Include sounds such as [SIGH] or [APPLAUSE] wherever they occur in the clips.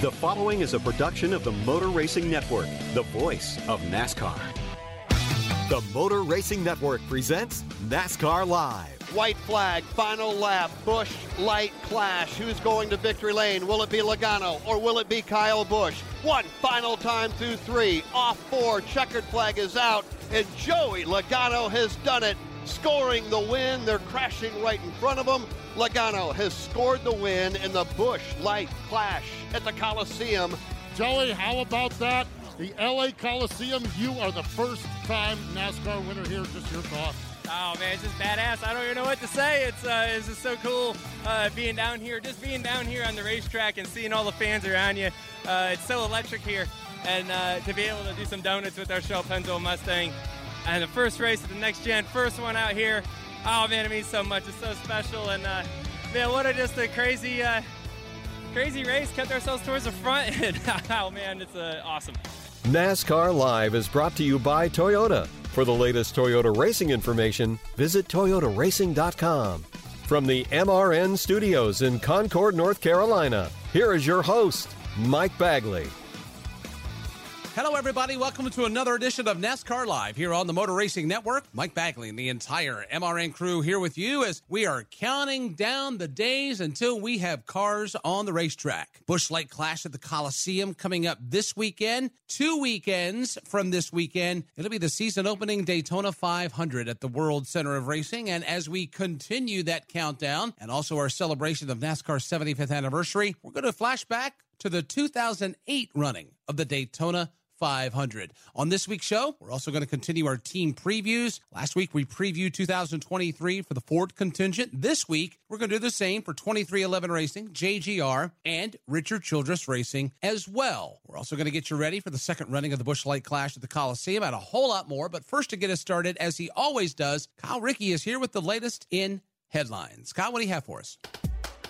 The following is a production of the Motor Racing Network, the voice of NASCAR. The Motor Racing Network presents NASCAR Live. White flag, final lap, Busch Light clash. Who's going to victory lane? Will it be Logano or will it be Kyle Busch? One final time through three, off four, checkered flag is out, and Joey Logano has done it, scoring the win. They're crashing right in front of them. Logano has scored the win in the Busch Light clash at the Coliseum. Joey, how about that? The LA Coliseum, you are the first time NASCAR winner here. Just your thoughts. Oh man, it's just badass. I don't even know what to say. It's uh, it's just so cool uh, being down here, just being down here on the racetrack and seeing all the fans around you. Uh, it's so electric here, and uh, to be able to do some donuts with our Shell Pennzoil Mustang, and the first race of the next gen, first one out here. Oh man, it means so much. It's so special, and uh, man, what a just a crazy, uh, crazy race. Kept ourselves towards the front, [LAUGHS] and oh man, it's awesome. NASCAR Live is brought to you by Toyota. For the latest Toyota racing information, visit toyotaracing.com. From the MRN studios in Concord, North Carolina, here is your host, Mike Bagley. Hello, everybody. Welcome to another edition of NASCAR Live here on the Motor Racing Network. Mike Bagley and the entire MRN crew here with you as we are counting down the days until we have cars on the racetrack. Busch Light Clash at the Coliseum coming up this weekend. Two weekends from this weekend, it'll be the season opening Daytona 500 at the World Center of Racing. And as we continue that countdown and also our celebration of NASCAR's 75th anniversary, we're going to flash back to the 2008 running of the Daytona 500. On this week's show, we're also going to continue our team previews. Last week, we previewed 2023 for the Ford contingent. This week, we're going to do the same for 23XI Racing, JGR, and Richard Childress Racing as well. We're also going to get you ready for the second running of the Busch Light Clash at the Coliseum and a whole lot more. But first, to get us started, as he always does, Kyle Rickey is here with the latest in headlines. Kyle, what do you have for us?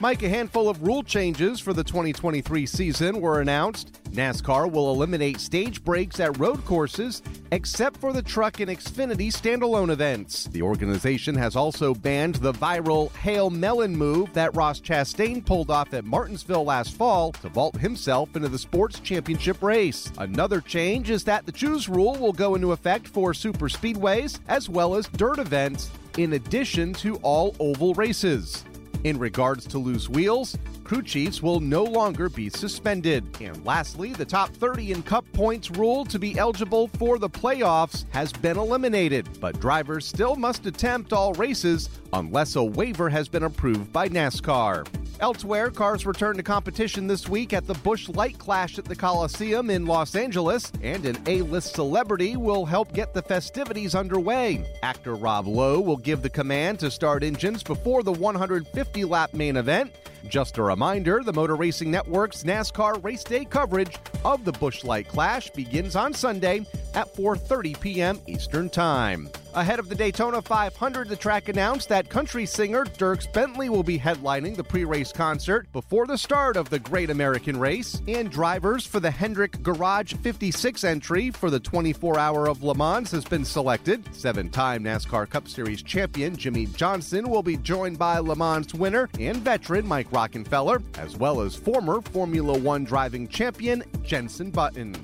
Mike, a handful of rule changes for the 2023 season were announced. NASCAR will eliminate stage breaks at road courses except for the Truck and Xfinity standalone events. The organization has also banned the viral Hail Melon move that Ross Chastain pulled off at Martinsville last fall to vault himself into the sports championship race. Another change is that the choose rule will go into effect for super speedways as well as dirt events, in addition to all oval races. In regards to loose wheels, crew chiefs will no longer be suspended. And lastly, the top 30 in cup points rule to be eligible for the playoffs has been eliminated, but drivers still must attempt all races unless a waiver has been approved by NASCAR. Elsewhere, cars return to competition this week at the Busch Light Clash at the Coliseum in Los Angeles, and an A list celebrity will help get the festivities underway. Actor Rob Lowe will give the command to start engines before the 150 lap main event. Just a reminder the Motor Racing Network's NASCAR race day coverage of the Busch Light Clash begins on Sunday at 4:30 p.m. Eastern Time. Ahead of the Daytona 500, the track announced that country singer Dierks Bentley will be headlining the pre-race concert before the start of the Great American Race, and drivers for the Hendrick Garage 56 entry for the 24-hour of Le Mans has been selected. Seven-time NASCAR Cup Series champion Jimmie Johnson will be joined by Le Mans winner and veteran Mike Rockenfeller, as well as former Formula One driving champion Jenson Button.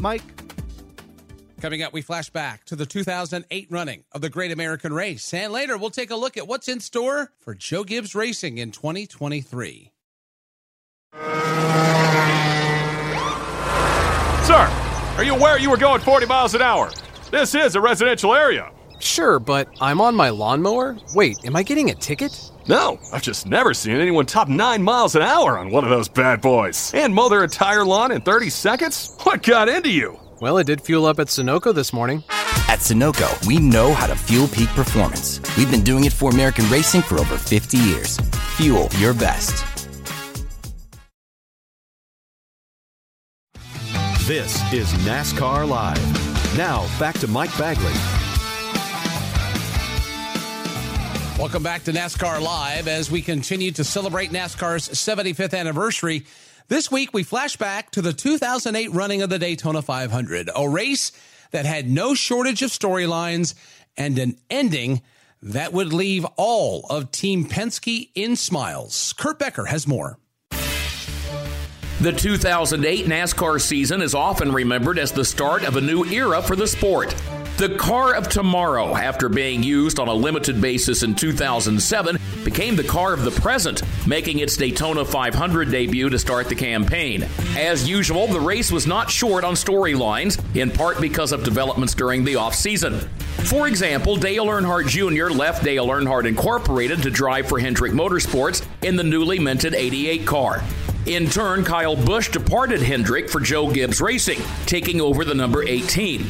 Mike. Coming up, we flash back to the 2008 running of the Great American Race. And later, we'll take a look at what's in store for Joe Gibbs Racing in 2023. Sir, are you aware you were going 40 miles an hour? This is a residential area. Sure, but I'm on my lawnmower. Wait, am I getting a ticket? No, I've just never seen anyone top 9 miles an hour on one of those bad boys. And mow their entire lawn in 30 seconds? What got into you? Well, I did fuel up at Sunoco this morning. At Sunoco, we know how to fuel peak performance. We've been doing it for American racing for over 50 years. Fuel your best. This is NASCAR Live. Now, back to Mike Bagley. Welcome back to NASCAR Live as we continue to celebrate NASCAR's 75th anniversary. This week, we flash back to the 2008 running of the Daytona 500, a race that had no shortage of storylines and an ending that would leave all of Team Penske in smiles. Kurt Becker has more. The 2008 NASCAR season is often remembered as the start of a new era for the sport. The car of tomorrow, after being used on a limited basis in 2007, became the car of the present, making its Daytona 500 debut to start the campaign. As usual, the race was not short on storylines, in part because of developments during the off-season. For example, Dale Earnhardt Jr. left Dale Earnhardt Incorporated to drive for Hendrick Motorsports in the newly minted 88 car. In turn, Kyle Busch departed Hendrick for Joe Gibbs Racing, taking over the number 18.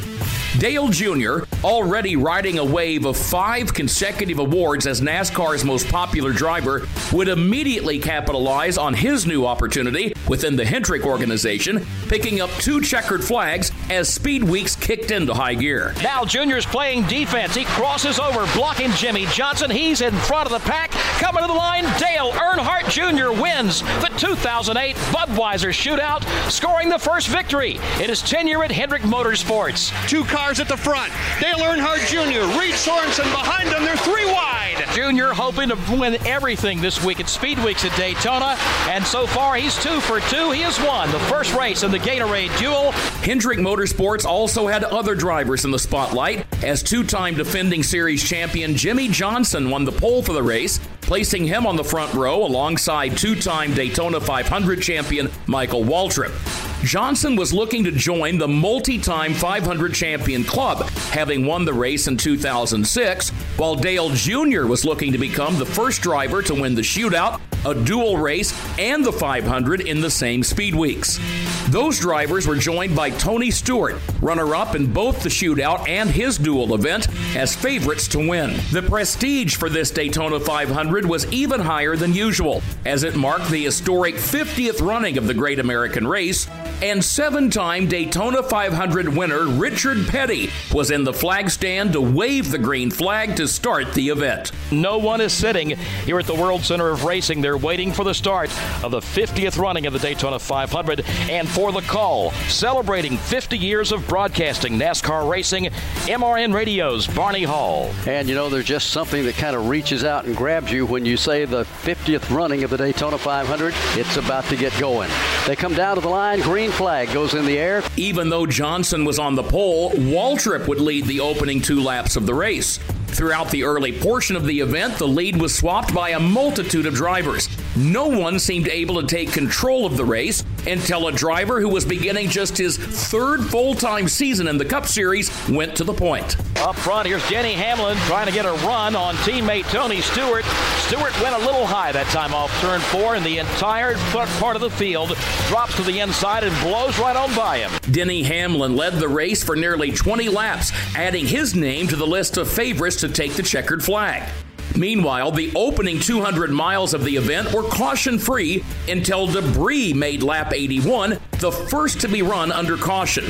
Dale Jr., already riding a wave of five consecutive awards as NASCAR's most popular driver, would immediately capitalize on his new opportunity within the Hendrick organization, picking up two checkered flags as Speed Weeks kicked into high gear. Now Jr.'s playing defense. He crosses over, blocking Jimmie Johnson. He's in front of the pack. Coming to the line, Dale Earnhardt Jr. wins the 2008 Budweiser Shootout, scoring the first victory in his tenure at Hendrick Motorsports. Two cars at the front. Dale Earnhardt Jr., Reed Sorenson behind them. They're three wide. Jr. hoping to win everything this week at Speed Weeks at Daytona, and so far he's two for two. He has won the first race in the Gatorade Duel. Hendrick Motorsports also had other drivers in the spotlight as two time defending series champion Jimmie Johnson won the pole for the race, placing him on the front row alongside two time Daytona 500 champion Michael Waltrip. Johnson was looking to join the multi time 500 champion club, having won the race in 2006, while Dale Jr. was looking to become the first driver to win the shootout, a duel race, and the 500 in the same speed weeks. Those drivers were joined by Tony Stewart, runner up in both the shootout and his duel event, as favorites to win. The prestige for this Daytona 500 was even higher than usual, as it marked the historic 50th running of the Great American Race, and seven time Daytona 500 winner Richard Petty was in the flag stand to wave the green flag to start the event. No one is sitting here at the World Center of Racing. They're waiting for the start of the 50th running of the Daytona 500 and for the call, celebrating 50 years of broadcasting NASCAR racing, MRN Radio's Barney Hall. And you know, there's just something that kind of reaches out and grabs you when you say the 50th running of the Daytona 500. It's about to get going. They come down to the line, green flag goes in the air. Even though Johnson was on the pole, Waltrip would lead the opening two laps of the race. Throughout the early portion of the event, the lead was swapped by a multitude of drivers. No one seemed able to take control of the race until a driver who was beginning just his third full time season in the Cup Series went to the point. Up front, here's Denny Hamlin trying to get a run on teammate Tony Stewart. Stewart went a little high that time off turn four, and the entire front part of the field drops to the inside and blows right on by him. Denny Hamlin led the race for nearly 20 laps, adding his name to the list of favorites to take the checkered flag. Meanwhile, the opening 200 miles of the event were caution free until debris made lap 81, the first to be run under caution.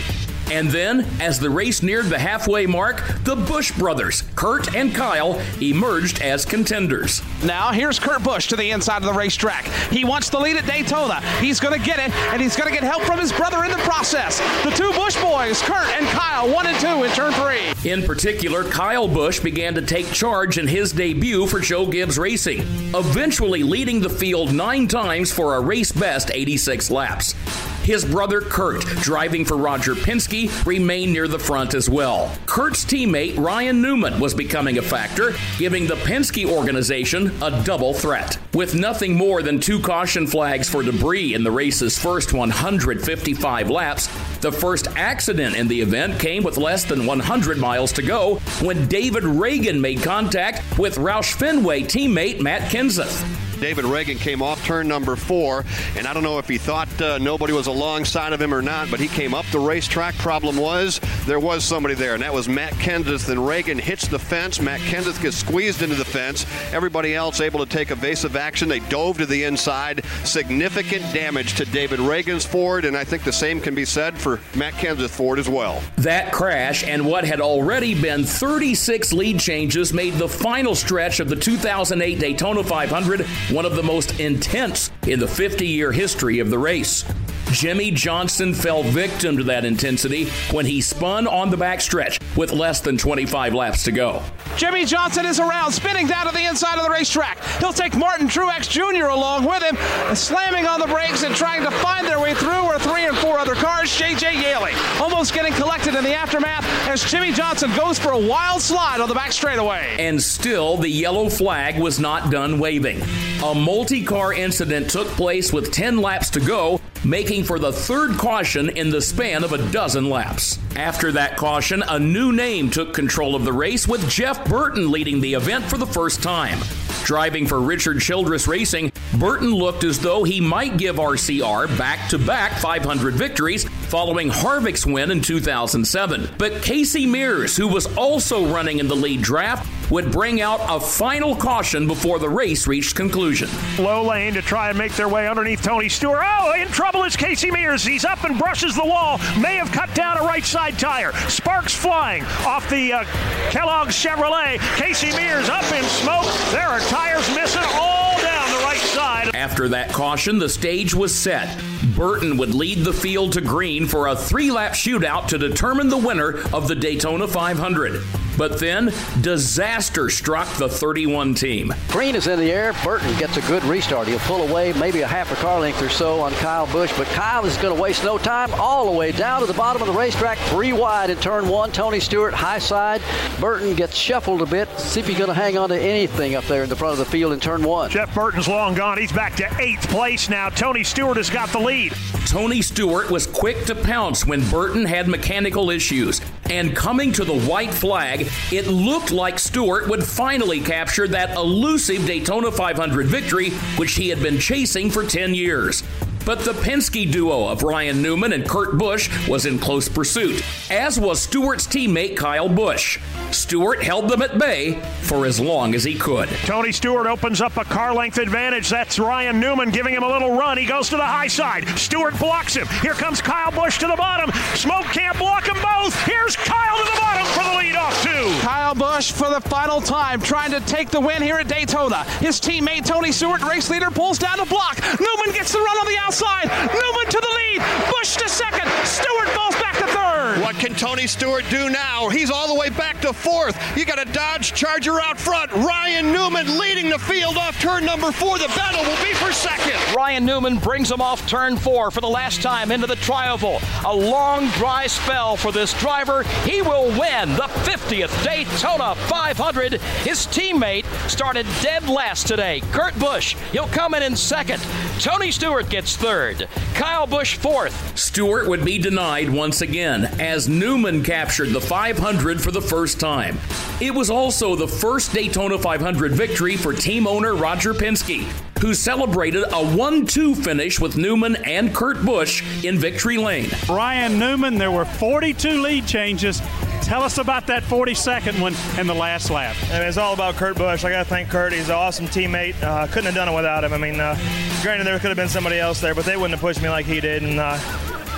And then, as the race neared the halfway mark, the Busch brothers, Kurt and Kyle, emerged as contenders. Now, here's Kurt Busch to the inside of the racetrack. He wants the lead at Daytona. He's going to get it, and he's going to get help from his brother in the process. The two Busch boys, Kurt and Kyle, one and two in turn three. In particular, Kyle Busch began to take charge in his debut for Joe Gibbs Racing, eventually leading the field nine times for a race best 86 laps. His brother Kurt, driving for Roger Penske, remained near the front as well. Kurt's teammate Ryan Newman was becoming a factor, giving the Penske organization a double threat. With nothing more than two caution flags for debris in the race's first 155 laps, the first accident in the event came with less than 100 miles to go when David Ragan made contact with Roush Fenway teammate Matt Kenseth. David Ragan came off turn number four, and I don't know if he thought uh, nobody was alongside of him or not, but he came up the racetrack. Problem was, there was somebody there, and that was Matt Kenseth. And Ragan hits the fence. Matt Kenseth gets squeezed into the fence. Everybody else able to take evasive action. They dove to the inside. Significant damage to David Ragan's Ford, and I think the same can be said for Matt Kenseth Ford as well. That crash and what had already been 36 lead changes made the final stretch of the 2008 Daytona 500 one of the most intense in the 50 year history of the race. Jimmie Johnson fell victim to that intensity when he spun on the backstretch with less than 25 laps to go. Jimmie Johnson is around, spinning down to the inside of the racetrack. He'll take Martin Truex Jr. along with him, slamming on the brakes and trying to find their way through are three and four other cars. J.J. Yeley almost getting collected in the aftermath as Jimmie Johnson goes for a wild slide on the back straightaway. And still, the yellow flag was not done waving. A multi car incident took place with 10 laps to go making for the third caution in the span of a dozen laps. After that caution, a new name took control of the race with Jeff Burton leading the event for the first time. Driving for Richard Childress Racing, Burton looked as though he might give RCR back to back 500 victories following Harvick's win in 2007. But Casey Mears, who was also running in the lead draft, would bring out a final caution before the race reached conclusion. Low lane to try and make their way underneath Tony Stewart. Oh, in trouble is Casey Mears. He's up and brushes the wall. May have cut down a right side tire. Sparks flying off the uh, Kellogg's Chevrolet. Casey Mears up in smoke. There are tires missing all down the right side. After that caution, the stage was set. Burton would lead the field to green for a three lap shootout to determine the winner of the Daytona 500. But then, disaster struck the 31 team. Green is in the air. Burton gets a good restart. He'll pull away maybe a half a car length or so on Kyle Busch, but Kyle is going to waste no time all the way down to the bottom of the racetrack, three wide in turn one. Tony Stewart, high side. Burton gets shuffled a bit. See if he's going to hang on to anything up there in the front of the field in turn one. Jeff Burton's long gone. He's back to eighth place now. Tony Stewart has got the lead. Tony Stewart was quick to pounce when Burton had mechanical issues. And coming to the white flag, it looked like Stewart would finally capture that elusive Daytona 500 victory, which he had been chasing for 10 years. But the Penske duo of Ryan Newman and Kurt Busch was in close pursuit, as was Stewart's teammate Kyle Busch. Stewart held them at bay for as long as he could. Tony Stewart opens up a car length advantage. That's Ryan Newman giving him a little run. He goes to the high side. Stewart blocks him. Here comes Kyle Busch to the bottom. Smoke can't block them both. Here's Kyle to the bottom for the lead off two. Kyle Busch for the final time trying to take the win here at Daytona. His teammate Tony Stewart, race leader, pulls down the block. Newman gets the run on the outside outside. Newman to the lead. Busch to second. Stewart falls back to third. What can Tony Stewart do now? He's all the way back to fourth. You got a Dodge Charger out front. Ryan Newman leading the field off turn number four. The battle will be for second. Ryan Newman brings him off turn four for the last time into the trioval. A long dry spell for this driver. He will win the 50th Daytona 500. His teammate started dead last today. Kurt Busch. He'll come in in second. Tony Stewart gets third. Kyle Busch fourth. Stewart would be denied once again as Newman captured the 500 for the first time. It was also the first Daytona 500 victory for team owner Roger Penske, who celebrated a 1 2 finish with Newman and Kurt Busch in victory lane. Ryan Newman, there were 42 lead changes. Tell us about that 42nd one and the last lap. I mean, it's all about Kurt Busch. I got to thank Kurt. He's an awesome teammate. Uh, couldn't have done it without him. I mean, uh, granted, there could have been somebody else there, but they wouldn't have pushed me like he did. And uh,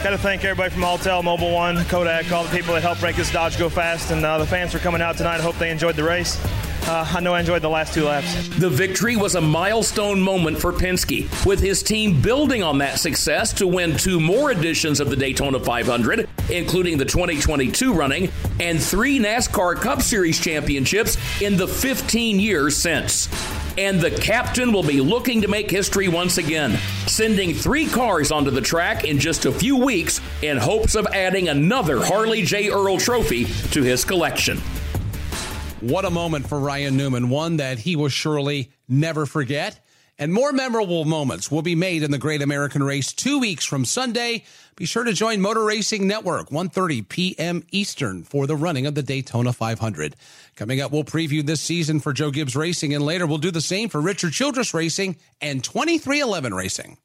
got to thank everybody from Alltel, Mobil 1, Kodak, all the people that helped make this Dodge go fast, and uh, the fans for coming out tonight. I hope they enjoyed the race. Uh, I know I enjoyed the last two laps. The victory was a milestone moment for Penske, with his team building on that success to win two more editions of the Daytona 500, including the 2022 running, and three NASCAR Cup Series championships in the 15 years since. And the captain will be looking to make history once again, sending three cars onto the track in just a few weeks in hopes of adding another Harley J. Earl trophy to his collection. What a moment for Ryan Newman, one that he will surely never forget. And more memorable moments will be made in the Great American Race two weeks from Sunday. Be sure to join Motor Racing Network, 1.30 p.m. Eastern, for the running of the Daytona 500. Coming up, we'll preview this season for Joe Gibbs Racing, and later we'll do the same for Richard Childress Racing and 23XI Racing.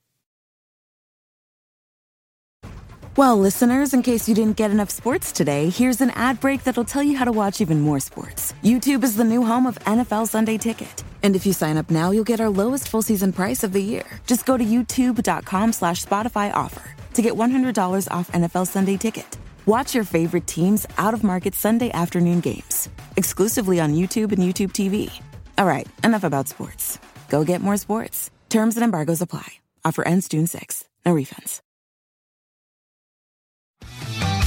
Well, listeners, in case you didn't get enough sports today, here's an ad break that'll tell you how to watch even more sports. YouTube is the new home of NFL Sunday Ticket. And if you sign up now, you'll get our lowest full season price of the year. Just go to youtube.com slash Spotify offer to get $100 off NFL Sunday Ticket. Watch your favorite teams out of market Sunday afternoon games, exclusively on YouTube and YouTube TV. All right, enough about sports. Go get more sports. Terms and embargoes apply. Offer ends June 6th. No refunds.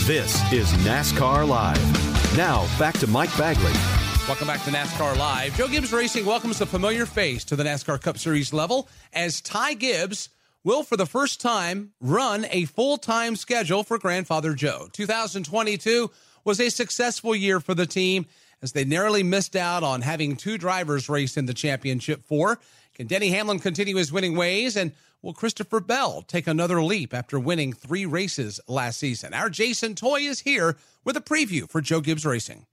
This is NASCAR Live. Now, back to Mike Bagley. Welcome back to NASCAR Live. Joe Gibbs Racing welcomes the familiar face to the NASCAR Cup Series level as Ty Gibbs will, for the first time, run a full time schedule for Grandfather Joe. 2022 was a successful year for the team as they narrowly missed out on having two drivers race in the championship four. Can Denny Hamlin continue his winning ways? And will Christopher Bell take another leap after winning three races last season? Our Jason Toy is here with a preview for Joe Gibbs Racing.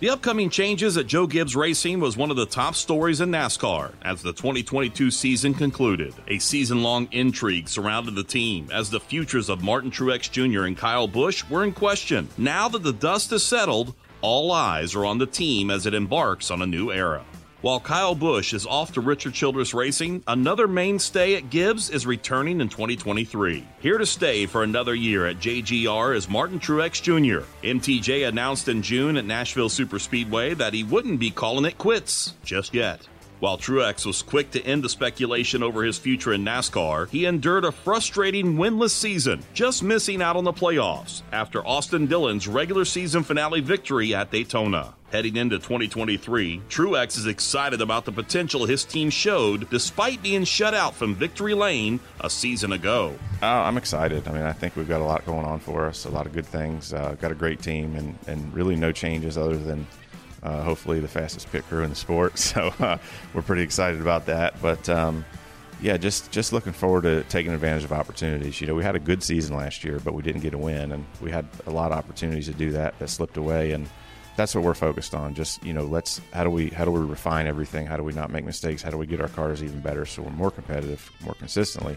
The upcoming changes at Joe Gibbs Racing was one of the top stories in NASCAR as the 2022 season concluded. A season long intrigue surrounded the team as the futures of Martin Truex Jr. and Kyle Busch were in question. Now that the dust has settled, all eyes are on the team as it embarks on a new era. While Kyle Busch is off to Richard Childress Racing, another mainstay at Gibbs is returning in 2023. Here to stay for another year at JGR is Martin Truex Jr. MTJ announced in June at Nashville Superspeedway that he wouldn't be calling it quits just yet. While Truex was quick to end the speculation over his future in NASCAR, he endured a frustrating winless season, just missing out on the playoffs after Austin Dillon's regular season finale victory at Daytona. Heading into 2023, Truex is excited about the potential his team showed despite being shut out from Victory Lane a season ago. Uh, I'm excited. I mean, I think we've got a lot going on for us, a lot of good things. Uh, got a great team, and, and really no changes other than uh, hopefully the fastest pit crew in the sport. [LAUGHS] So uh, we're pretty excited about that. But um, yeah, just just looking forward to taking advantage of opportunities. You know, we had a good season last year, but we didn't get a win, and we had a lot of opportunities to do that that slipped away. And that's what we're focused on. Just you know, let's how do we how do we refine everything? How do we not make mistakes? How do we get our cars even better so we're more competitive more consistently?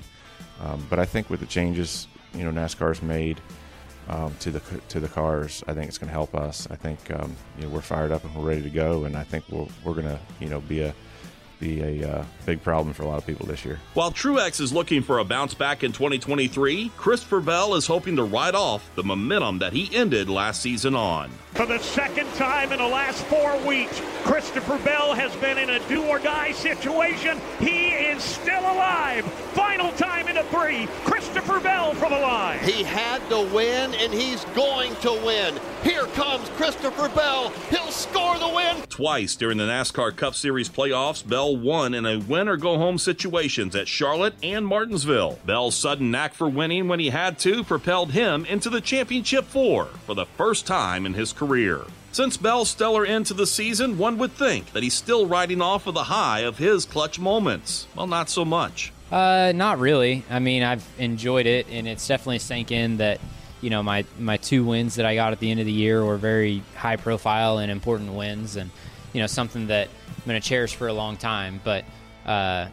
Um, but I think with the changes you know NASCAR's made um, to the to the cars, I think it's going to help us. I think um, you know we're fired up and we're ready to go, and I think we'll, we're going to you know be a be a uh, big problem for a lot of people this year. While Truex is looking for a bounce back in 2023, Christopher Bell is hoping to ride off the momentum that he ended last season on. For the second time in the last four weeks, Christopher Bell has been in a do or die situation. He is still alive. Final time in a three. Christopher Bell from the line. He had to win, and he's going to win. Here comes Christopher Bell. He'll score the win. Twice during the NASCAR Cup Series playoffs, Bell won in a win or go home situations at Charlotte and Martinsville. Bell's sudden knack for winning when he had to propelled him into the championship four for the first time in his career. Since Bell's stellar end to the season, one would think that he's still riding off of the high of his clutch moments. Well, not so much. Uh, not really. I mean, I've enjoyed it, and it's definitely sank in that you know my my two wins that I got at the end of the year were very high profile and important wins, and you know something that I'm going to cherish for a long time. But uh,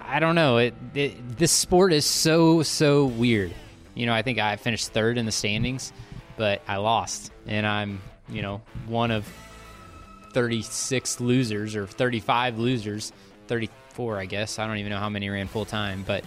I don't know. It, it this sport is so so weird. You know, I think I finished third in the standings, but I lost, and I'm you know one of 36 losers or 35 losers, 34 I guess. I don't even know how many ran full time, but.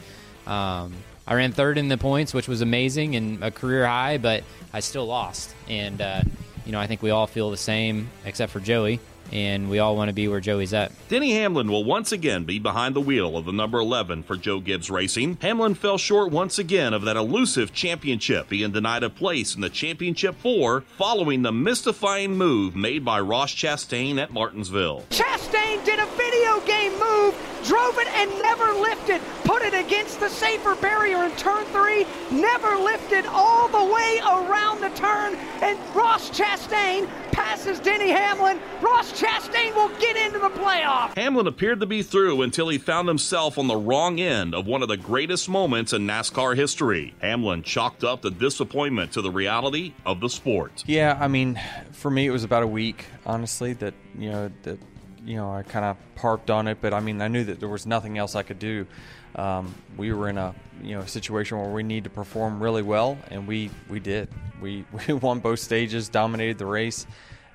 Um, I ran third in the points, which was amazing and a career high, but I still lost. And, uh, you know, I think we all feel the same, except for Joey. And we all want to be where Joey's at. Denny Hamlin will once again be behind the wheel of the number 11 for Joe Gibbs Racing. Hamlin fell short once again of that elusive championship, being denied a place in the championship four following the mystifying move made by Ross Chastain at Martinsville. Chastain did a video game move, drove it and never lifted, put it against the safer barrier in turn three, never lifted all the way around the turn, and Ross Chastain passes Denny Hamlin. Ross Chastain will get into the playoff. Hamlin appeared to be through until he found himself on the wrong end of one of the greatest moments in NASCAR history. Hamlin chalked up the disappointment to the reality of the sport. Yeah, I mean, for me, it was about a week, honestly, that, you know, that, you know, I kind of harped on it, but I mean, I knew that there was nothing else I could do. Um, we were in a, you know, situation where we need to perform really well, and we, we did. We, [LAUGHS] we won both stages, dominated the race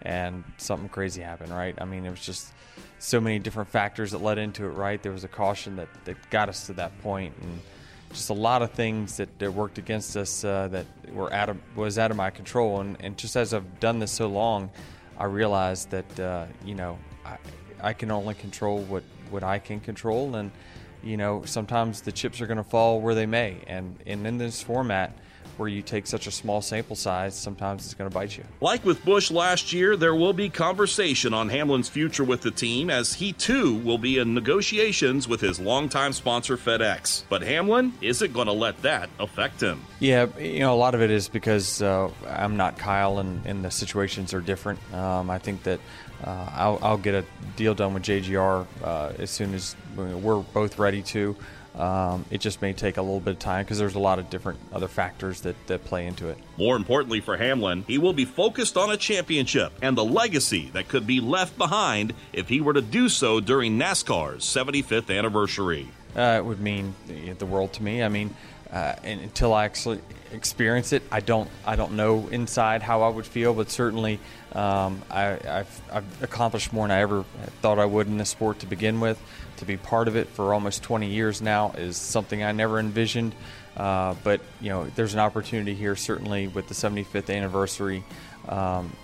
and something crazy happened, right? I mean, it was just so many different factors that led into it, right? There was a caution that, that got us to that point, and just a lot of things that, that worked against us uh, that were out of was out of my control. And, and just as I've done this so long, I realized that uh, you know I, I can only control what, what I can control, and you know sometimes the chips are going to fall where they may, and, and in this format where you take such a small sample size, sometimes it's going to bite you. Like with Busch last year, there will be conversation on Hamlin's future with the team as he too will be in negotiations with his longtime sponsor FedEx. But Hamlin isn't going to let that affect him. Yeah, you know, a lot of it is because uh, I'm not Kyle and, and, the situations are different. Um, I think that uh, I'll, I'll, get a deal done with JGR uh, as soon as we're both ready to. Um, it just may take a little bit of time because there's a lot of different other factors that, that play into it. More importantly for Hamlin, he will be focused on a championship and the legacy that could be left behind if he were to do so during NASCAR's 75th anniversary. Uh, it would mean the world to me. I mean, uh, and until I actually experience it, I don't I don't know inside how I would feel, but certainly um, I, have I've accomplished more than I ever thought I would in this sport to begin with to be part of it for almost 20 years now is something I never envisioned. Uh, but you know, there's an opportunity here, certainly with the 75th anniversary. Um,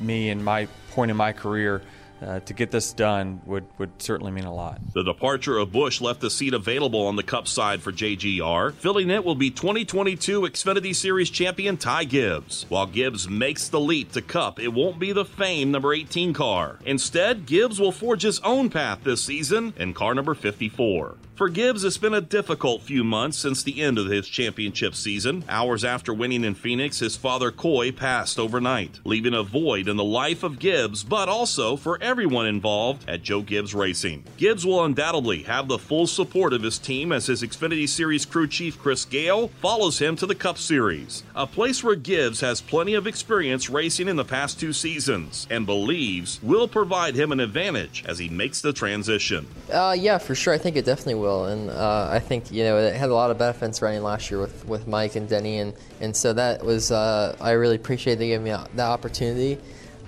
me and my point in my career uh, to get this done would, would certainly mean a lot. The departure of Busch left the seat available on the Cup side for JGR. Filling it will be 2022 Xfinity Series champion Ty Gibbs. While Gibbs makes the leap to Cup, it won't be the fame number 18 car. Instead, Gibbs will forge his own path this season in car number 54. For Gibbs, it's been a difficult few months since the end of his championship season. Hours after winning in Phoenix, his father Coy passed overnight, leaving a void in the life of Gibbs, but also for everyone involved at Joe Gibbs Racing. Gibbs will undoubtedly have the full support of his team as his Xfinity Series crew chief Chris Gayle follows him to the Cup Series, a place where Gibbs has plenty of experience racing in the past two seasons and believes will provide him an advantage as he makes the transition. Uh, yeah, for sure. I think it definitely will, and uh, I think you know it had a lot of benefits running last year with, with Mike and Denny, and and so that was uh, I really appreciate they gave me that opportunity,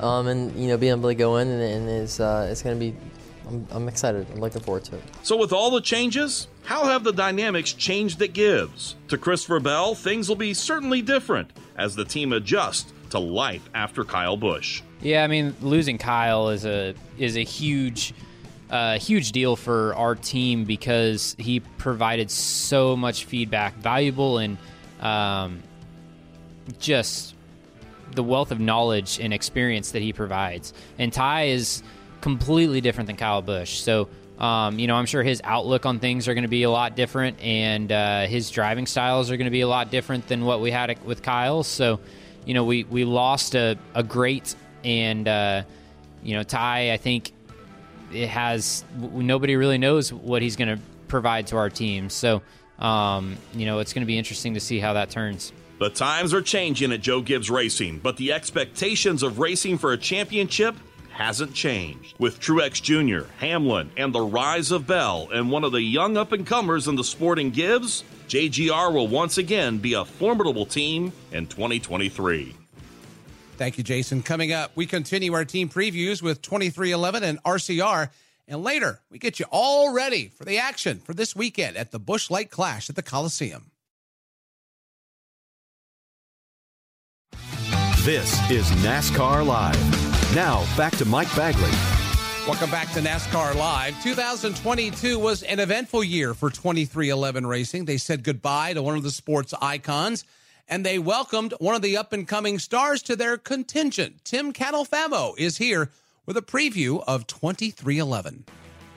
um, and you know being able to go in and, and is uh, it's going to be. I'm, I'm excited. I'm looking forward to it. So, with all the changes, how have the dynamics changed at Gibbs? To Christopher Bell, things will be certainly different as the team adjusts to life after Kyle Busch. Yeah, I mean, losing Kyle is a is a huge a huge deal for our team because he provided so much feedback, valuable and um, just the wealth of knowledge and experience that he provides. And Ty is completely different than Kyle Busch. So, um, you know, I'm sure his outlook on things are going to be a lot different, and uh, his driving styles are going to be a lot different than what we had with Kyle. So, you know, we, we lost a, a great and, uh, you know, Ty, I think, it has nobody really knows what he's going to provide to our team. So, um, you know, it's going to be interesting to see how that turns. The times are changing at Joe Gibbs Racing, but the expectations of racing for a championship hasn't changed. With Truex Jr., Hamlin, and the rise of Bell, and one of the young up and comers in the sporting Gibbs, JGR will once again be a formidable team in 2023. Thank you, Jason. Coming up, we continue our team previews with 23XI and RCR. And later, we get you all ready for the action for this weekend at the Busch Light Clash at the Coliseum. This is NASCAR Live. Now, back to Mike Bagley. Welcome back to NASCAR Live. 2022 was an eventful year for 23XI Racing. They said goodbye to one of the sport's icons, and they welcomed one of the up and coming stars to their contingent. Tim Catalfamo is here with a preview of 23XI.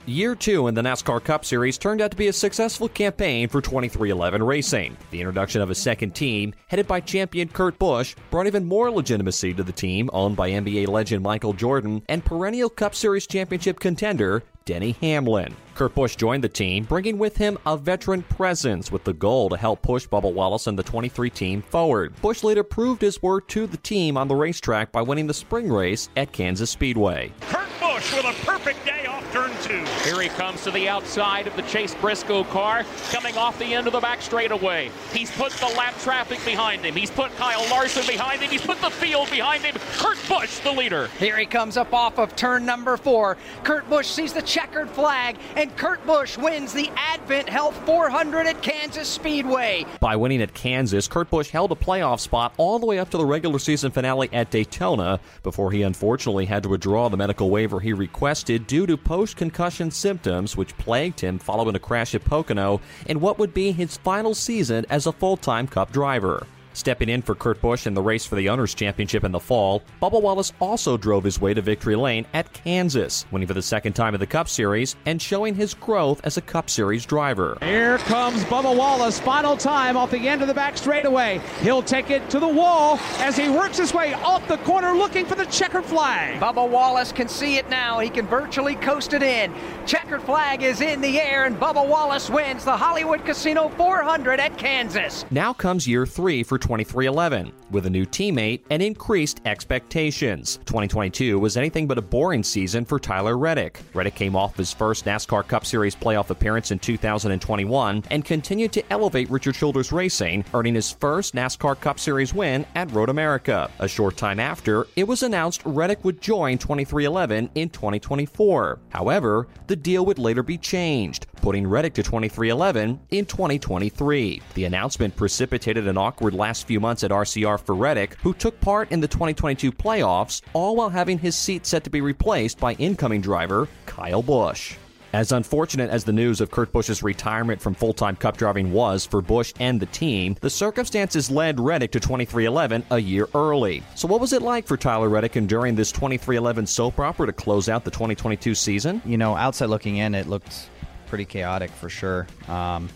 Year two in the NASCAR Cup Series turned out to be a successful campaign for 23XI Racing. The introduction of a second team, headed by champion Kurt Busch, brought even more legitimacy to the team owned by NBA legend Michael Jordan and perennial Cup Series championship contender Denny Hamlin. Kurt Busch joined the team, bringing with him a veteran presence with the goal to help push Bubba Wallace and the 23 team forward. Busch later proved his worth to the team on the racetrack by winning the spring race at Kansas Speedway. Kurt Busch with a perfect day turn two. Here he comes to the outside of the Chase Briscoe car, coming off the end of the back straightaway. He's put the lap traffic behind him. He's put Kyle Larson behind him. He's put the field behind him. Kurt Busch, the leader. Here he comes up off of turn number four. Kurt Busch sees the checkered flag, and Kurt Busch wins the AdventHealth 400 at Kansas Speedway. By winning at Kansas, Kurt Busch held a playoff spot all the way up to the regular season finale at Daytona before he unfortunately had to withdraw the medical waiver he requested due to post concussion symptoms which plagued him following a crash at Pocono in what would be his final season as a full time Cup driver. Stepping in for Kurt Busch in the race for the Owners' Championship in the fall, Bubba Wallace also drove his way to victory lane at Kansas, winning for the second time in the Cup Series and showing his growth as a Cup Series driver. Here comes Bubba Wallace, final time off the end of the back straightaway. He'll take it to the wall as he works his way off the corner looking for the checkered flag. Bubba Wallace can see it now. He can virtually coast it in. Checkered flag is in the air, and Bubba Wallace wins the Hollywood Casino 400 at Kansas. Now comes year three for 23XI, with a new teammate and increased expectations. 2022 was anything but a boring season for Tyler Reddick. Reddick came off his first NASCAR Cup Series playoff appearance in 2021 and continued to elevate Richard Childress Racing, earning his first NASCAR Cup Series win at Road America. A short time after, it was announced Reddick would join 23XI in 2024. However, the deal would later be changed, putting Reddick to 23XI in 2023. The announcement precipitated an awkward last few months at RCR for Reddick, who took part in the 2022 playoffs, all while having his seat set to be replaced by incoming driver Kyle Busch. As unfortunate as the news of Kurt Busch's retirement from full time cup driving was for Busch and the team, the circumstances led Reddick to 23XI a year early. So, what was it like for Tyler Reddick enduring this 23XI soap opera to close out the 2022 season? You know, outside looking in, it looked pretty chaotic for sure. Um,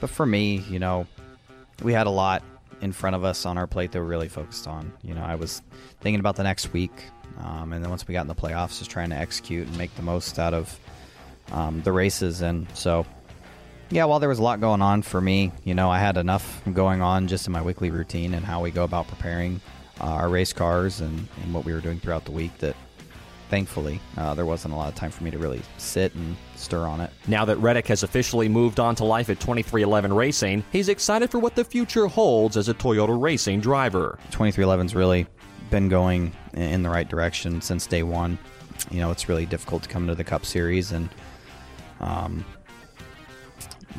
but for me, you know, we had a lot in front of us on our plate that we're really focused on. You know, I was thinking about the next week, um, and then once we got in the playoffs, just trying to execute and make the most out of um, the races. And so, yeah, while there was a lot going on for me, you know, I had enough going on just in my weekly routine and how we go about preparing uh, our race cars and, and what we were doing throughout the week that thankfully, uh, there wasn't a lot of time for me to really sit and stir on it. Now that Reddick has officially moved on to life at 23XI Racing, he's excited for what the future holds as a Toyota Racing driver. 23XI's really been going in the right direction since day one. You know, it's really difficult to come into the Cup Series and um,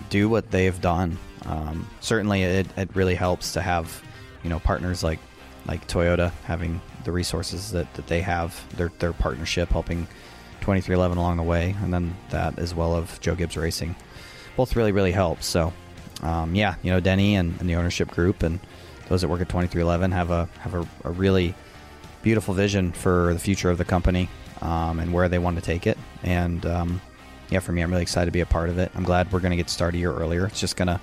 do what they've done. Um, certainly, it, it really helps to have you know partners like like Toyota having the resources that, that they have, their their partnership helping 23XI along the way, and then that as well of Joe Gibbs Racing, both really really helps. So, um, yeah, you know Denny and, and, the ownership group and those that work at 23XI have a have a, a really beautiful vision for the future of the company um, and where they want to take it. And um, yeah, for me, I'm really excited to be a part of it. I'm glad we're going to get started a year earlier. It's just going to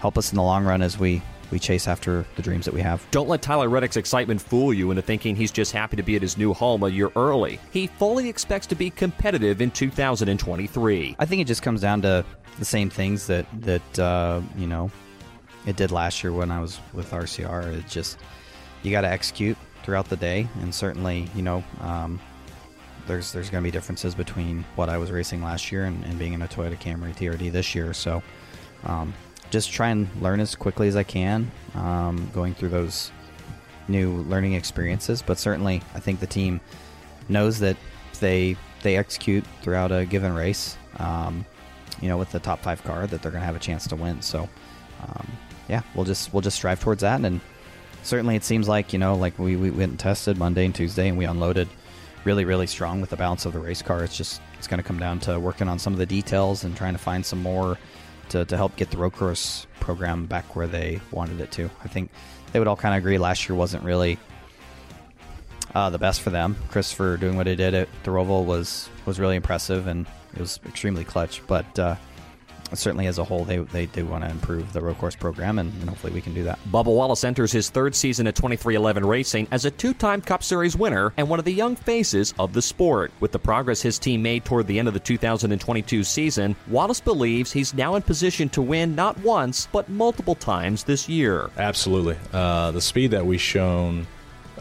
help us in the long run as we we chase after the dreams that we have. Don't let Tyler Reddick's excitement fool you into thinking he's just happy to be at his new home a year early. He fully expects to be competitive in 2023. I think it just comes down to the same things that that uh, you know it did last year when I was with RCR. It's just you got to execute throughout the day, and certainly you know. Um, there's there's going to be differences between what I was racing last year and, and being in a Toyota Camry TRD this year. So, um, just try and learn as quickly as I can, um, going through those new learning experiences. But certainly, I think the team knows that they they execute throughout a given race. Um, you know, with the top five car, that they're going to have a chance to win. So, um, yeah, we'll just we'll just strive towards that. And certainly, it seems like you know, like we, we went and tested Monday and Tuesday, and we unloaded really, really strong with the balance of the race car. It's just it's going to come down to working on some of the details and trying to find some more to, to help get the road course program back where they wanted it to. I think they would all kind of agree last year wasn't really uh, the best for them. Christopher doing what he did at the Roval was was really impressive and it was extremely clutch. But uh, certainly as a whole, they, they do want to improve the road course program, and, and, hopefully we can do that. Bubba Wallace enters his third season at 23XI Racing as a two time Cup Series winner and one of the young faces of the sport. With the progress his team made toward the end of the 2022 season, Wallace believes he's now in position to win not once, but multiple times this year. Absolutely. Uh, the speed that we've shown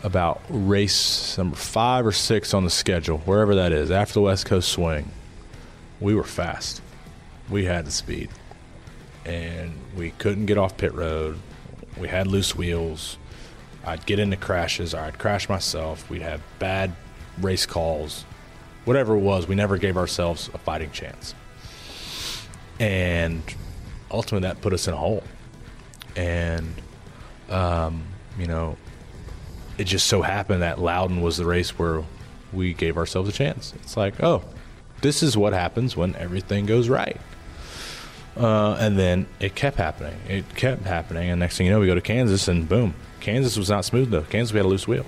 about race number five or six on the schedule, wherever that is, after the West Coast swing, we were fast we had the speed, and we couldn't get off pit road. We had loose wheels. I'd get into crashes, or I'd crash myself. We'd have bad race calls. Whatever it was, we never gave ourselves a fighting chance. And ultimately, that put us in a hole. And, um, you know, it just so happened that Loudon was the race where we gave ourselves a chance. It's like, oh, this is what happens when everything goes right. Uh, and then it kept happening. It kept happening. And next thing you know, we go to Kansas, and boom, Kansas was not smooth though. Kansas, we had a loose wheel,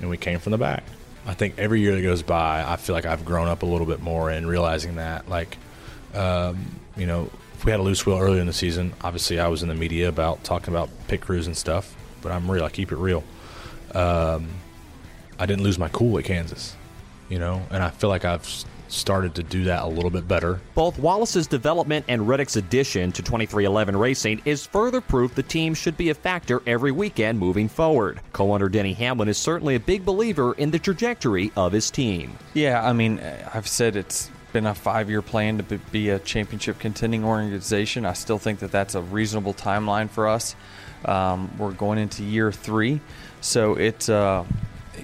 and we came from the back. I think every year that goes by, I feel like I've grown up a little bit more in realizing that, like, um, you know, if we had a loose wheel earlier in the season, obviously I was in the media about talking about pit crews and stuff, but I'm real. I keep it real. Um, I didn't lose my cool at Kansas, you know, and I feel like I've started to do that a little bit better. Both Wallace's development and Reddick's addition to 23XI Racing is further proof the team should be a factor every weekend moving forward. Co owner Denny Hamlin is certainly a big believer in the trajectory of his team. Yeah, I mean, I've said it's been a five year plan to be a championship contending organization. I still think that that's a reasonable timeline for us. Um, we're going into year three, so it's. Uh,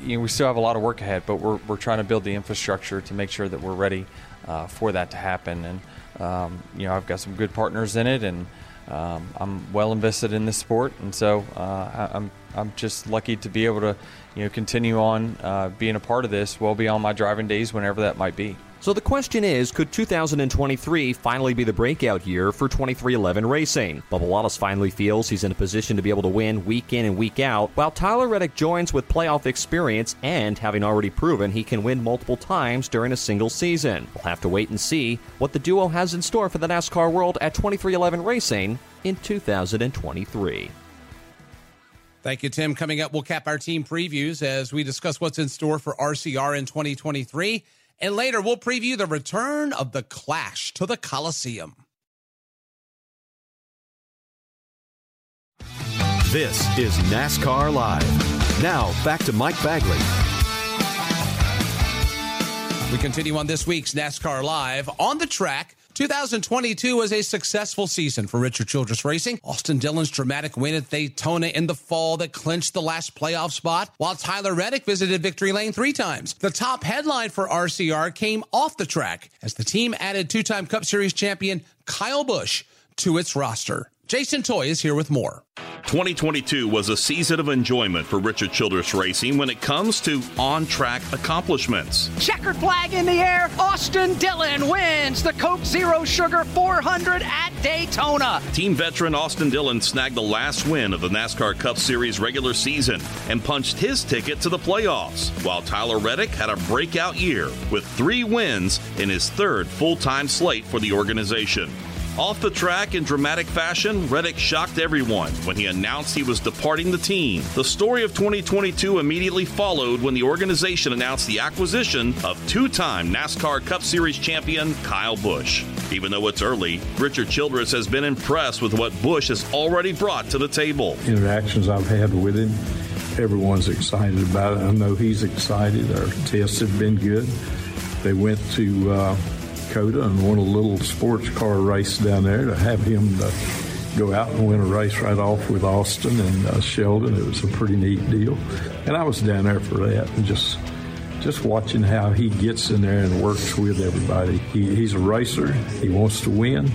you know, we still have a lot of work ahead, but we're, we're trying to build the infrastructure to make sure that we're ready uh, for that to happen. And, um, you know, I've got some good partners in it, and um, I'm well invested in this sport. And so uh, I, I'm, I'm just lucky to be able to, you know, continue on uh, being a part of this well beyond my driving days, whenever that might be. So the question is, could 2023 finally be the breakout year for 23XI Racing? Bubba Wallace finally feels he's in a position to be able to win week in and week out, while Tyler Reddick joins with playoff experience and having already proven he can win multiple times during a single season. We'll have to wait and see what the duo has in store for the NASCAR world at 23XI Racing in 2023. Thank you, Tim. Coming up, we'll cap our team previews as we discuss what's in store for RCR in 2023. And later, we'll preview the return of the Clash to the Coliseum. This is NASCAR Live. Now, back to Mike Bagley. We continue on this week's NASCAR Live on the track 2022 was a successful season for Richard Childress Racing. Austin Dillon's dramatic win at Daytona in the fall that clinched the last playoff spot, while Tyler Reddick visited victory lane three times. The top headline for RCR came off the track as the team added two time Cup Series champion Kyle Busch to its roster. Jason Toy is here with more. 2022 was a season of enjoyment for Richard Childress Racing when it comes to on track accomplishments. Checkered flag in the air. Austin Dillon wins the Coke Zero Sugar 400 at Daytona. Team veteran Austin Dillon snagged the last win of the NASCAR Cup Series regular season and punched his ticket to the playoffs, while Tyler Reddick had a breakout year with three wins in his third full time slate for the organization. Off the track in dramatic fashion, Reddick shocked everyone when he announced he was departing the team. The story of 2022 immediately followed when the organization announced the acquisition of two time NASCAR Cup Series champion Kyle Busch. Even though it's early, Richard Childress has been impressed with what Busch has already brought to the table. Interactions I've had with him, everyone's excited about it. I know he's excited. Our tests have been good. They went to uh, Dakota and won a little sports car race down there to have him uh, go out and win a race right off with Austin and uh, Sheldon. It was a pretty neat deal. And I was down there for that and just just watching how he gets in there and works with everybody. He, he's a racer. He wants to win,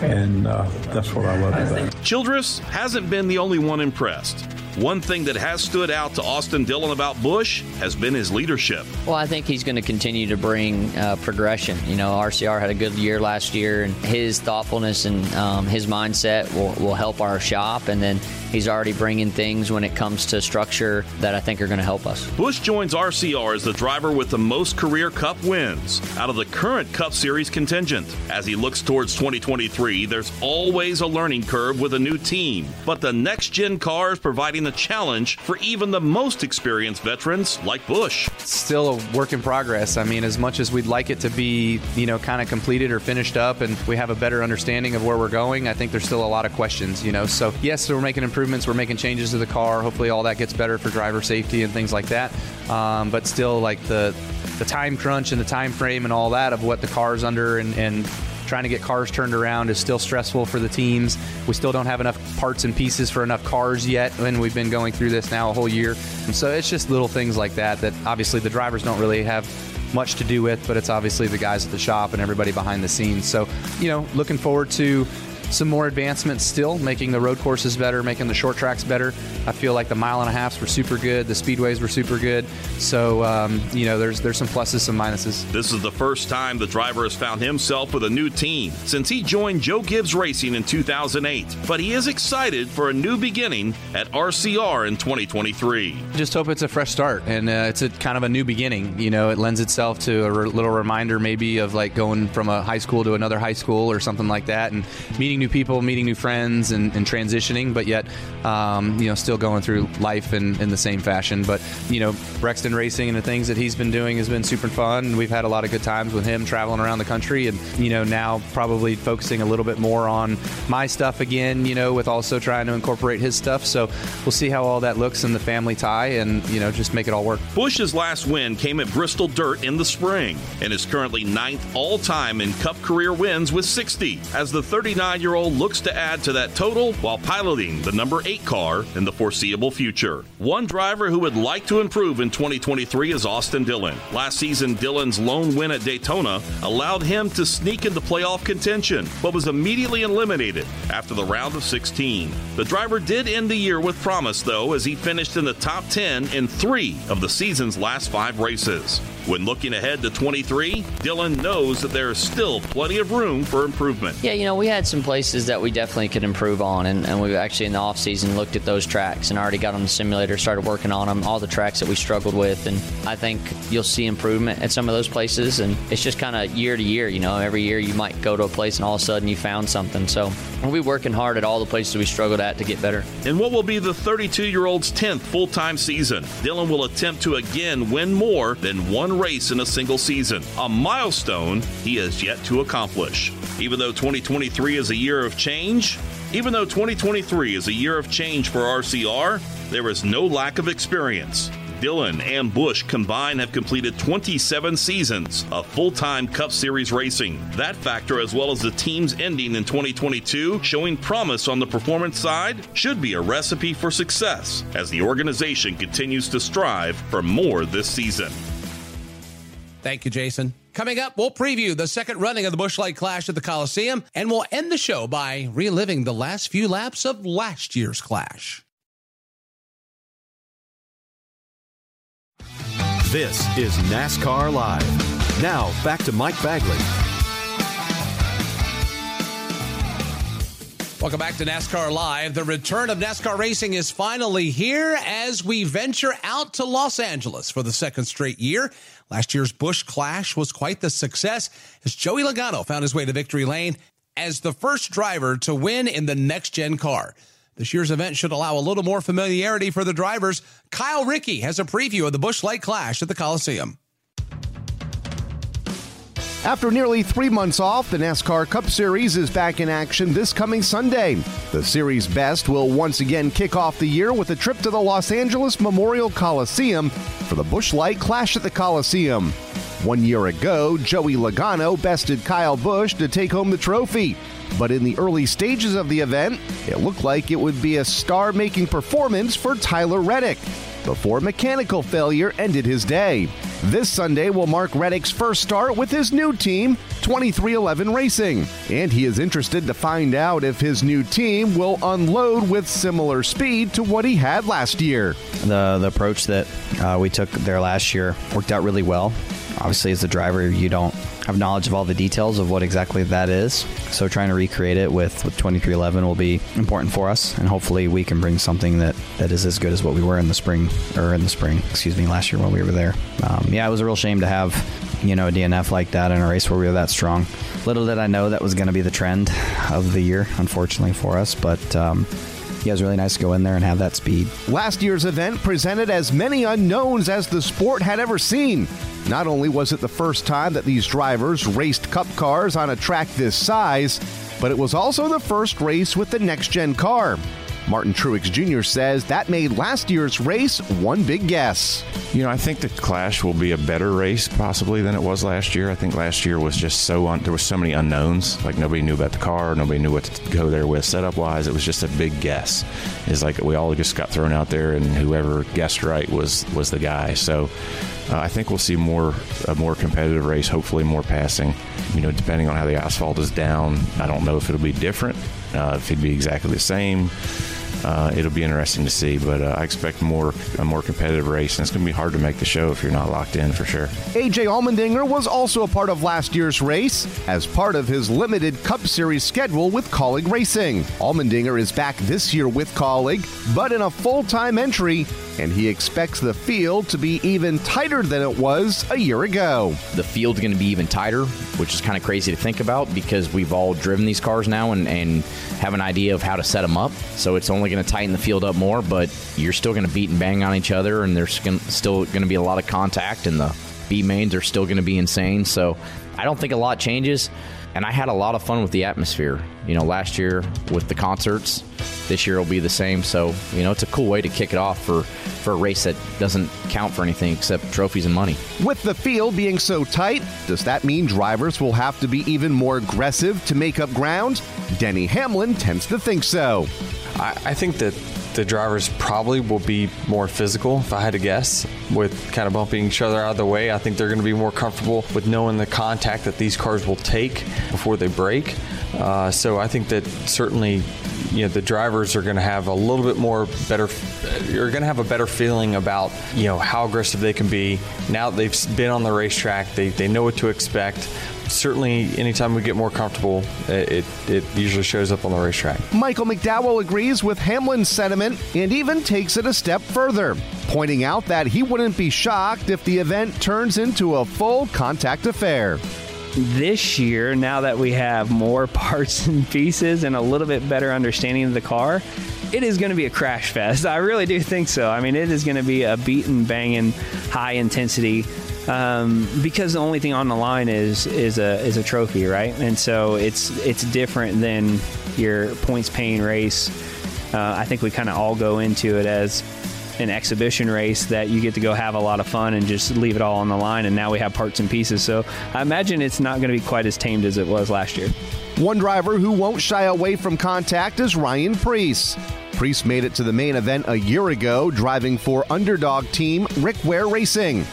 and uh, that's what I love about him. Childress hasn't been the only one impressed. One thing that has stood out to Austin Dillon about Busch has been his leadership. Well, I think he's going to continue to bring uh, progression. You know, RCR had a good year last year, and his thoughtfulness and um, his mindset will, will help our shop. And then he's already bringing things when it comes to structure that I think are going to help us. Busch joins RCR as the driver with the most career Cup wins out of the current Cup Series contingent. As he looks towards 2023, there's always a learning curve with a new team, but the next gen car is providing a challenge for even the most experienced veterans like Busch. Still a work in progress. I mean, as much as we'd like it to be, you know, kind of completed or finished up and we have a better understanding of where we're going, I think there's still a lot of questions, you know. So, yes, we're making improvements, we're making changes to the car. Hopefully, all that gets better for driver safety and things like that. Um, but still, like the the time crunch and the time frame and all that of what the car's under and, and trying to get cars turned around is still stressful for the teams. We still don't have enough parts and pieces for enough cars yet, and we've been going through this now a whole year. And so it's just little things like that that obviously the drivers don't really have much to do with, but it's obviously the guys at the shop and everybody behind the scenes. So, you know, looking forward to some more advancements still, making the road courses better, making the short tracks better. I feel like the mile and a halfs were super good, the speedways were super good. So um, you know, there's there's some pluses, some minuses. This is the first time the driver has found himself with a new team since he joined Joe Gibbs Racing in 2008. But he is excited for a new beginning at RCR in 2023. Just hope it's a fresh start and uh, it's a kind of a new beginning. You know, it lends itself to a re- little reminder maybe of like going from a high school to another high school or something like that, and meeting new people, meeting new friends, and, and transitioning, but yet, um, you know, still going through life in, in the same fashion. But, you know, Brexton Racing and the things that he's been doing has been super fun. We've had a lot of good times with him traveling around the country, and, you know, now probably focusing a little bit more on my stuff again, you know, with also trying to incorporate his stuff. So we'll see how all that looks in the family tie and, you know, just make it all work. Busch's last win came at Bristol Dirt in the spring and is currently ninth all time in Cup career wins with 60 as the 39 year old looks to add to that total while piloting the number eight car in the foreseeable future. One driver who would like to improve in 2023 is Austin Dillon. Last season, Dillon's lone win at Daytona allowed him to sneak into playoff contention, but was immediately eliminated after the round of 16. The driver did end the year with promise, though, as he finished in the top 10 in three of the season's last five races. When looking ahead to 23, Dillon knows that there is still plenty of room for improvement. Yeah, you know, we had some places that we definitely could improve on, and, and we actually in the off season looked at those tracks and already got on the simulator, started working on them, all the tracks that we struggled with, and I think you'll see improvement at some of those places, and it's just kind of year to year, you know, every year you might go to a place and all of a sudden you found something, so we'll be working hard at all the places we struggled at to get better. And what will be the 32 year old's 10th full time season, Dillon will attempt to again win more than one race in a single season, a milestone he has yet to accomplish. Even though 2023 is a year of change, even though 2023 is a year of change for RCR, there is no lack of experience. Dillon and Busch combined have completed 27 seasons of full time Cup Series racing. That factor, as well as the team's ending in 2022, showing promise on the performance side, should be a recipe for success as the organization continues to strive for more this season. Thank you, Jason. Coming up, we'll preview the second running of the Busch Light Clash at the Coliseum, and we'll end the show by reliving the last few laps of last year's Clash. This is NASCAR Live. Now, back to Mike Bagley. Welcome back to NASCAR Live. The return of NASCAR racing is finally here as we venture out to Los Angeles for the second straight year. Last year's Busch Clash was quite the success as Joey Logano found his way to victory lane as the first driver to win in the next gen car. This year's event should allow a little more familiarity for the drivers. Kyle Rickey has a preview of the Busch Light Clash at the Coliseum. After nearly three months off, the NASCAR Cup Series is back in action this coming Sunday. The series best will once again kick off the year with a trip to the Los Angeles Memorial Coliseum for the Busch Light Clash at the Coliseum. One year ago, Joey Logano bested Kyle Busch to take home the trophy. But in the early stages of the event, it looked like it would be a star making performance for Tyler Reddick before mechanical failure ended his day. This Sunday will mark Reddick's first start with his new team, 23XI Racing, and he is interested to find out if his new team will unload with similar speed to what he had last year. The the approach that uh, we took there last year worked out really well. Obviously, as a driver, you don't have knowledge of all the details of what exactly that is. So trying to recreate it with, with 23XI will be important for us, and hopefully we can bring something that, that is as good as what we were in the spring or in the spring, excuse me, last year when we were there. Um, yeah, it was a real shame to have you know a DNF like that in a race where we were that strong. Little did I know that was going to be the trend of the year, unfortunately for us, but. Um, yeah, it was really nice to go in there and have that speed. Last year's event presented as many unknowns as the sport had ever seen. Not only was it the first time that these drivers raced cup cars on a track this size, but it was also the first race with the next gen car. Martin Truex Jr. says that made last year's race one big guess. You know, I think the Clash will be a better race possibly than it was last year. I think last year was just so un- there was so many unknowns. Like nobody knew about the car, nobody knew what to go there with setup wise. It was just a big guess. It's like we all just got thrown out there, and whoever guessed right was was the guy. So. Uh, I think we'll see more a more competitive race. Hopefully, more passing. You know, depending on how the asphalt is down, I don't know if it'll be different. Uh, if it'd be exactly the same uh, it'll be interesting to see. But uh, I expect more a more competitive race, and it's going to be hard to make the show if you're not locked in for sure. AJ Allmendinger was also a part of last year's race as part of his limited Cup Series schedule with Kaulig Racing. Allmendinger is back this year with Kaulig, but in a full-time entry and he expects the field to be even tighter than it was a year ago. The field's going to be even tighter, which is kind of crazy to think about because we've all driven these cars now and, and have an idea of how to set them up. So it's only going to tighten the field up more, but you're still going to beat and bang on each other, and there's still going to be a lot of contact, and the B mains are still going to be insane. So I don't think a lot changes. And I had a lot of fun with the atmosphere. You know, last year with the concerts, this year will be the same. So, you know, it's a cool way to kick it off for, for a race that doesn't count for anything except trophies and money. With the field being so tight, does that mean drivers will have to be even more aggressive to make up ground? Denny Hamlin tends to think so. I, I think that the drivers probably will be more physical, if I had to guess, with kind of bumping each other out of the way. I think they're going to be more comfortable with knowing the contact that these cars will take before they break. Uh, so I think that certainly you know the drivers are going to have a little bit more better you're going to have a better feeling about you know how aggressive they can be now that they've been on the racetrack they, they know what to expect certainly anytime we get more comfortable it, it usually shows up on the racetrack michael mcdowell agrees with hamlin's sentiment and even takes it a step further pointing out that he wouldn't be shocked if the event turns into a full contact affair this year, now that we have more [LAUGHS] parts and pieces and a little bit better understanding of the car, it is going to be a crash fest. I really do think so. I mean, it is going to be a beating, banging, high intensity. Um, because the only thing on the line is is a is a trophy, right? And so it's it's different than your points paying race. Uh, I think we kind of all go into it as an exhibition race that you get to go have a lot of fun and just leave it all on the line. And now we have parts and pieces. So I imagine it's not going to be quite as tamed as it was last year. One driver who won't shy away from contact is Ryan Preece. Preece made it to the main event a year ago, driving for underdog team Rick Ware Racing.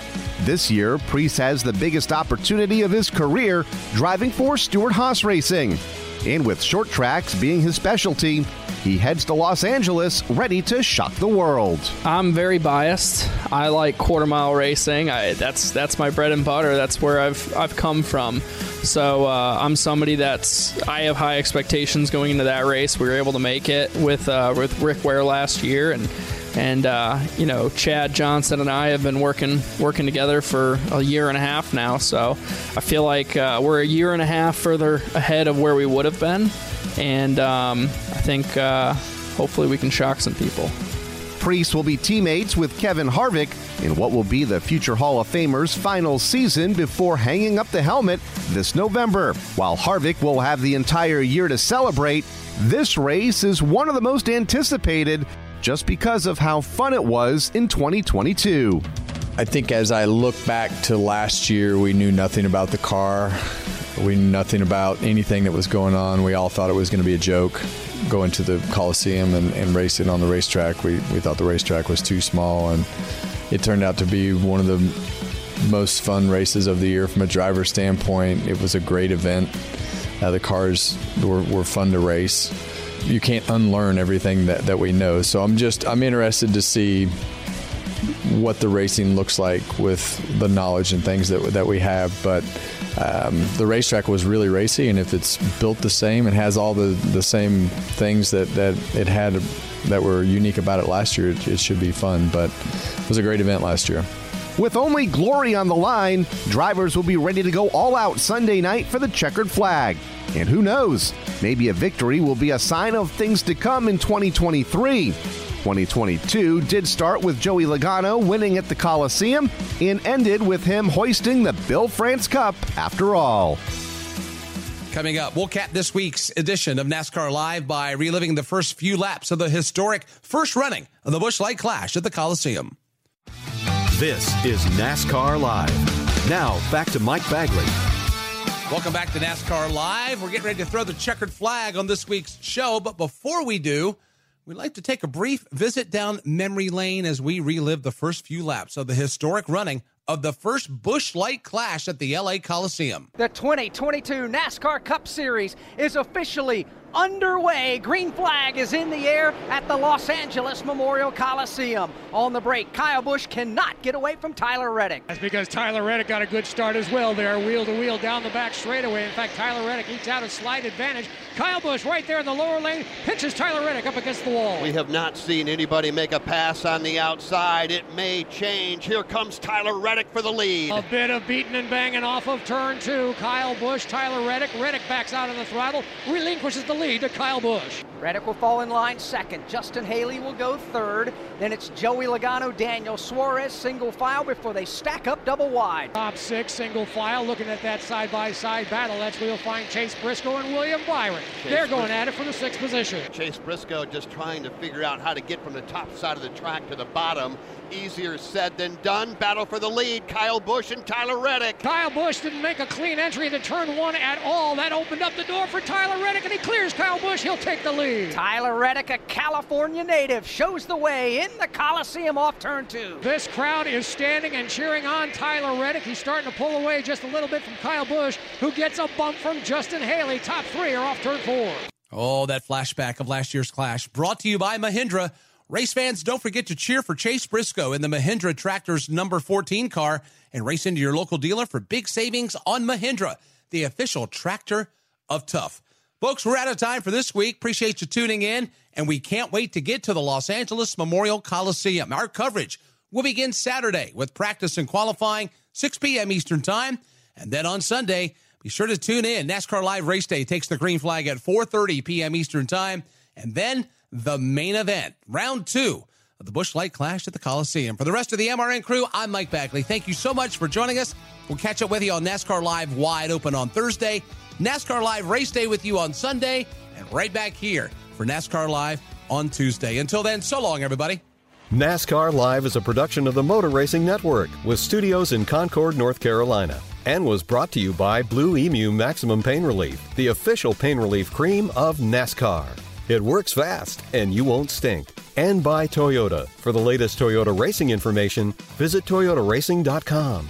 This year, Preece has the biggest opportunity of his career, driving for Stewart-Haas Racing. And with short tracks being his specialty, he heads to Los Angeles ready to shock the world. I'm very biased. I like quarter mile racing. I, that's that's my bread and butter. That's where I've I've come from. So uh, I'm somebody that's I have high expectations going into that race. We were able to make it with uh, with Rick Ware last year, and and uh, you know Chad Johnson and I have been working working together for a year and a half now. So I feel like uh, we're a year and a half further ahead of where we would have been, and um, I think uh, hopefully we can shock some people. Preece will be teammates with Kevin Harvick in what will be the future Hall of Famer's final season before hanging up the helmet this November. While Harvick will have the entire year to celebrate, this race is one of the most anticipated just because of how fun it was in 2022. I think as I look back to last year, we knew nothing about the car. We knew nothing about anything that was going on. We all thought it was going to be a joke going to the Coliseum and, and racing on the racetrack. We, we thought the racetrack was too small, and it turned out to be one of the most fun races of the year from a driver standpoint. It was a great event. Uh, the cars were, were fun to race. You can't unlearn everything that, that we know. So I'm just I'm interested to see what the racing looks like with the knowledge and things that that we have. But um, the racetrack was really racy, and if it's built the same and has all the, the same things that, that it had that were unique about it last year, it, it should be fun. But it was a great event last year. With only glory on the line, drivers will be ready to go all out Sunday night for the checkered flag. And who knows, maybe a victory will be a sign of things to come in 2023. 2022 did start with Joey Logano winning at the Coliseum and ended with him hoisting the Bill France Cup after all. Coming up, we'll cap this week's edition of NASCAR Live by reliving the first few laps of the historic first running of the Busch Light Clash at the Coliseum. This is NASCAR Live. Now, back to Mike Bagley. Welcome back to NASCAR Live. We're getting ready to throw the checkered flag on this week's show, but before we do, we'd like to take a brief visit down memory lane as we relive the first few laps of the historic running of the first Busch Light Clash at the LA Coliseum. The 2022 NASCAR Cup Series is officially underway. Green flag is in the air at the Los Angeles Memorial Coliseum. On the break, Kyle Busch cannot get away from Tyler Reddick. That's because Tyler Reddick got a good start as well there, wheel to wheel down the back straightaway. In fact, Tyler Reddick ekes out a slight advantage. Kyle Busch right there in the lower lane pitches Tyler Reddick up against the wall. We have not seen anybody make a pass on the outside. It may change. Here comes Tyler Reddick for the lead. A bit of beating and banging off of turn two. Kyle Busch, Tyler Reddick. Reddick backs out of the throttle, relinquishes the lead to Kyle Busch. Reddick will fall in line second. Justin Haley will go third. Then it's Joey Logano, Daniel Suarez, single file before they stack up double wide. Top six, single file, looking at that side by side battle. That's where you'll find Chase Briscoe and William Byron. Chase They're going Bris- at it for the sixth position. Chase Briscoe just trying to figure out how to get from the top side of the track to the bottom. Easier said than done. Battle for the lead. Kyle Busch and Tyler Reddick. Kyle Busch didn't make a clean entry into turn one at all. That opened up the door for Tyler Reddick, and he clears Kyle Busch. He'll take the lead. Tyler Reddick, a California native, shows the way in the Coliseum off turn two. This crowd is standing and cheering on Tyler Reddick. He's starting to pull away just a little bit from Kyle Busch, who gets a bump from Justin Haley. Top three are off turn four. Oh, that flashback of last year's clash brought to you by Mahindra. Race fans, don't forget to cheer for Chase Briscoe in the Mahindra Tractor's number 14 car and race into your local dealer for big savings on Mahindra, the official tractor of tough. Folks, we're out of time for this week. Appreciate you tuning in, and we can't wait to get to the Los Angeles Memorial Coliseum. Our coverage will begin Saturday with practice and qualifying, 6 p.m. Eastern Time, and then on Sunday, be sure to tune in. NASCAR Live Race Day takes the green flag at 4:30 p.m. Eastern Time, and then the main event, round two of the Busch Light Clash at the Coliseum. For the rest of the MRN crew, I'm Mike Bagley. Thank you so much for joining us. We'll catch up with you on NASCAR Live Wide Open on Thursday, NASCAR Live Race Day with you on Sunday, and right back here for NASCAR Live on Tuesday. Until then, so long, everybody. NASCAR Live is a production of the Motor Racing Network with studios in Concord, North Carolina, and was brought to you by Blue Emu Maximum Pain Relief, the official pain relief cream of NASCAR. It works fast and you won't stink. And by Toyota. For the latest Toyota racing information, visit toyotaracing.com.